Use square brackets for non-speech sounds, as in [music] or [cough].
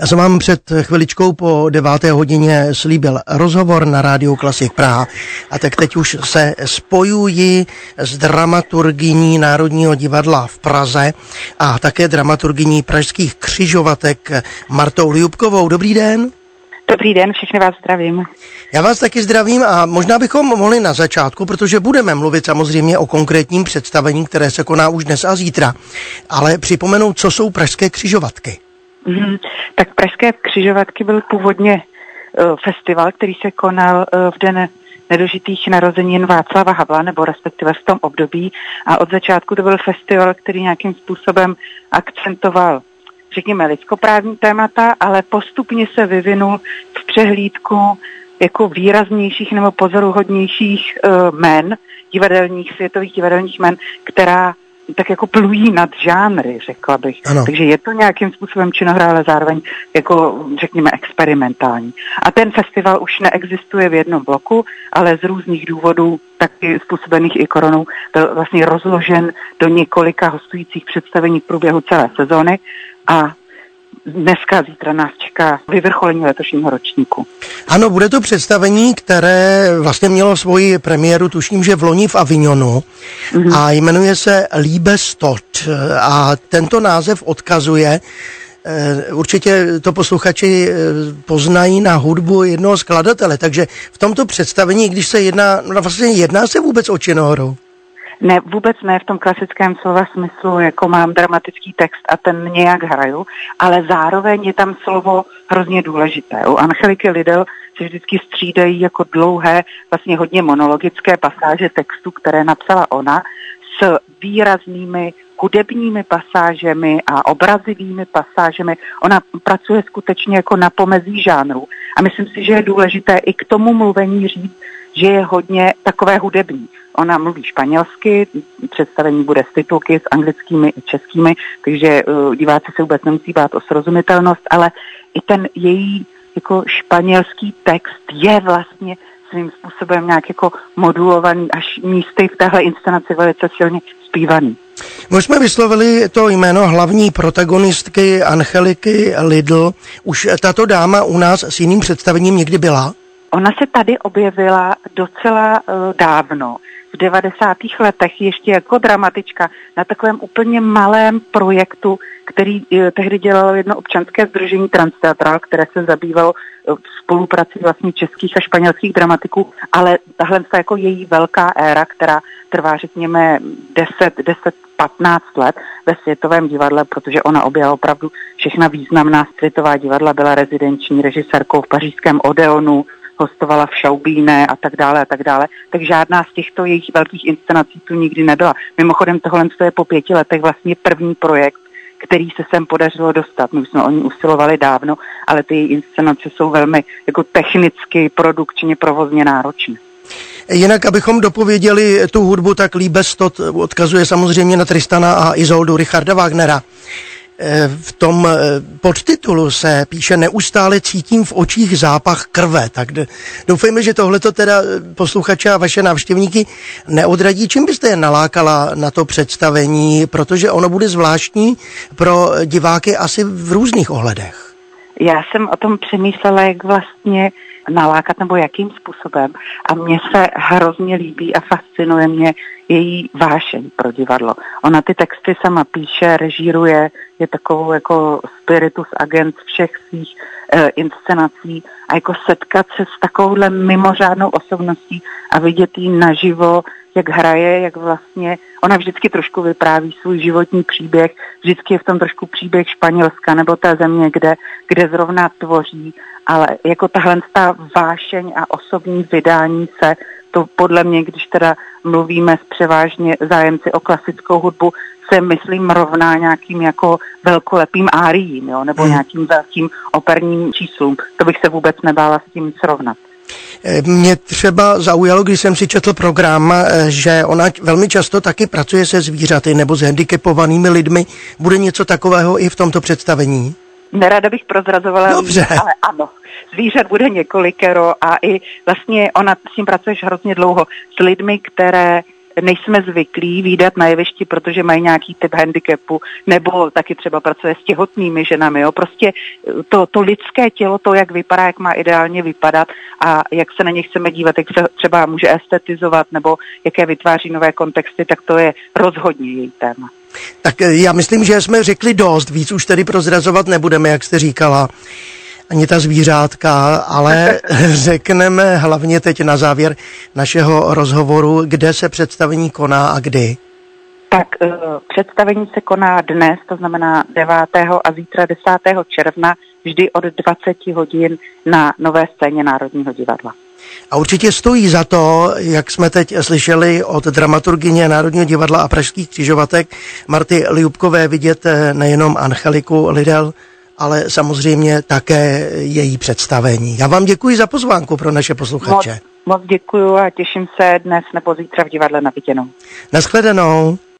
Já jsem vám před chviličkou po deváté hodině slíbil rozhovor na Rádiu Klasik Praha a tak teď už se spojuji s dramaturgyní Národního divadla v Praze a také dramaturgyní pražských křižovatek Martou Ljubkovou. Dobrý den. Dobrý den, všechny vás zdravím. Já vás taky zdravím a možná bychom mohli na začátku, protože budeme mluvit samozřejmě o konkrétním představení, které se koná už dnes a zítra, ale připomenout, co jsou pražské křižovatky. Mm, tak Pražské křižovatky byl původně uh, festival, který se konal uh, v den nedožitých narozenin Václava Havla, nebo respektive v tom období. A od začátku to byl festival, který nějakým způsobem akcentoval, řekněme, lidskoprávní témata, ale postupně se vyvinul v přehlídku jako výraznějších nebo pozoruhodnějších uh, men, divadelních, světových divadelních men, která tak jako plují nad žánry, řekla bych. Ano. Takže je to nějakým způsobem činohra, ale zároveň jako, řekněme, experimentální. A ten festival už neexistuje v jednom bloku, ale z různých důvodů, taky způsobených i koronou, byl vlastně rozložen do několika hostujících představení v průběhu celé sezóny a dneska, zítra nás čeká vyvrcholení letošního ročníku. Ano, bude to představení, které vlastně mělo svoji premiéru, tuším, že v loni v Avignonu mm-hmm. a jmenuje se Liebestot a tento název odkazuje eh, Určitě to posluchači eh, poznají na hudbu jednoho skladatele, takže v tomto představení, když se jedná, no vlastně jedná se vůbec o činohru. Ne, vůbec ne v tom klasickém slova smyslu, jako mám dramatický text a ten nějak hraju, ale zároveň je tam slovo hrozně důležité. U Angeliky Lidl se vždycky střídají jako dlouhé, vlastně hodně monologické pasáže textu, které napsala ona, s výraznými hudebními pasážemi a obrazivými pasážemi. Ona pracuje skutečně jako na pomezí žánru. A myslím si, že je důležité i k tomu mluvení říct, že je hodně takové hudební. Ona mluví španělsky, představení bude s titulky s anglickými i českými, takže uh, diváci se vůbec nemusí bát o srozumitelnost, ale i ten její jako španělský text je vlastně svým způsobem nějak jako modulovaný až místy v téhle inscenaci velice silně zpívaný. My jsme vyslovili to jméno hlavní protagonistky Angeliky Lidl. Už tato dáma u nás s jiným představením někdy byla? Ona se tady objevila docela uh, dávno, v 90. letech, ještě jako dramatička, na takovém úplně malém projektu, který uh, tehdy dělalo jedno občanské združení Transteatral, které se zabývalo uh, spoluprací vlastně českých a španělských dramatiků, ale tahle jako její velká éra, která trvá, řekněme, 10, 10 15 let ve světovém divadle, protože ona objela opravdu všechna významná světová divadla, byla rezidenční režisérkou v pařížském Odeonu, hostovala v Šaubíne a tak dále a tak dále, tak žádná z těchto jejich velkých inscenací tu nikdy nebyla. Mimochodem tohle je po pěti letech vlastně první projekt, který se sem podařilo dostat. My jsme o ní usilovali dávno, ale ty inscenace jsou velmi jako technicky, produkčně, provozně náročné. Jinak, abychom dopověděli tu hudbu, tak Líbestot odkazuje samozřejmě na Tristana a Izoldu Richarda Wagnera. Eh, v tom eh, podtitulu se píše neustále cítím v očích zápach krve, tak doufejme, že tohle to teda eh, posluchače a vaše návštěvníky neodradí. Čím byste je nalákala na to představení, protože ono bude zvláštní pro diváky asi v různých ohledech. Já jsem o tom přemýšlela, jak vlastně nalákat nebo jakým způsobem. A mně se hrozně líbí a fascinuje mě její vášeň pro divadlo. Ona ty texty sama píše, režíruje, je takovou jako spiritus agent všech svých e, inscenací a jako setkat se s takovouhle mimořádnou osobností a vidět jí naživo, jak hraje, jak vlastně, ona vždycky trošku vypráví svůj životní příběh, vždycky je v tom trošku příběh Španělska nebo té země, kde, kde zrovna tvoří, ale jako tahle ta vášeň a osobní vydání se, to podle mě, když teda mluvíme s převážně zájemci o klasickou hudbu, se myslím rovná nějakým jako velkolepým áriím, jo, nebo hmm. nějakým velkým operním číslům. To bych se vůbec nebála s tím srovnat. Eh, mě třeba zaujalo, když jsem si četl program, eh, že ona velmi často taky pracuje se zvířaty nebo s handicapovanými lidmi. Bude něco takového i v tomto představení? Nerada bych prozrazovala, Dobře. ale ano. Zvířat bude několikero a i vlastně ona s tím pracuješ hrozně dlouho s lidmi, které nejsme zvyklí výdat na jevišti, protože mají nějaký typ handicapu, nebo taky třeba pracuje s těhotnými ženami. Jo. Prostě to, to lidské tělo, to, jak vypadá, jak má ideálně vypadat a jak se na ně chceme dívat, jak se třeba může estetizovat, nebo jaké vytváří nové kontexty, tak to je rozhodně její téma. Tak já myslím, že jsme řekli dost, víc už tedy prozrazovat nebudeme, jak jste říkala ani ta zvířátka, ale [laughs] řekneme hlavně teď na závěr našeho rozhovoru, kde se představení koná a kdy. Tak uh, představení se koná dnes, to znamená 9. a zítra 10. června, vždy od 20 hodin na nové scéně Národního divadla. A určitě stojí za to, jak jsme teď slyšeli od dramaturgyně Národního divadla a Pražských křižovatek Marty Liubkové vidět eh, nejenom Angeliku Lidel, ale samozřejmě také její představení. Já vám děkuji za pozvánku pro naše posluchače. Moc, moc děkuji a těším se dnes nebo zítra v divadle na viděnou. Naschledanou.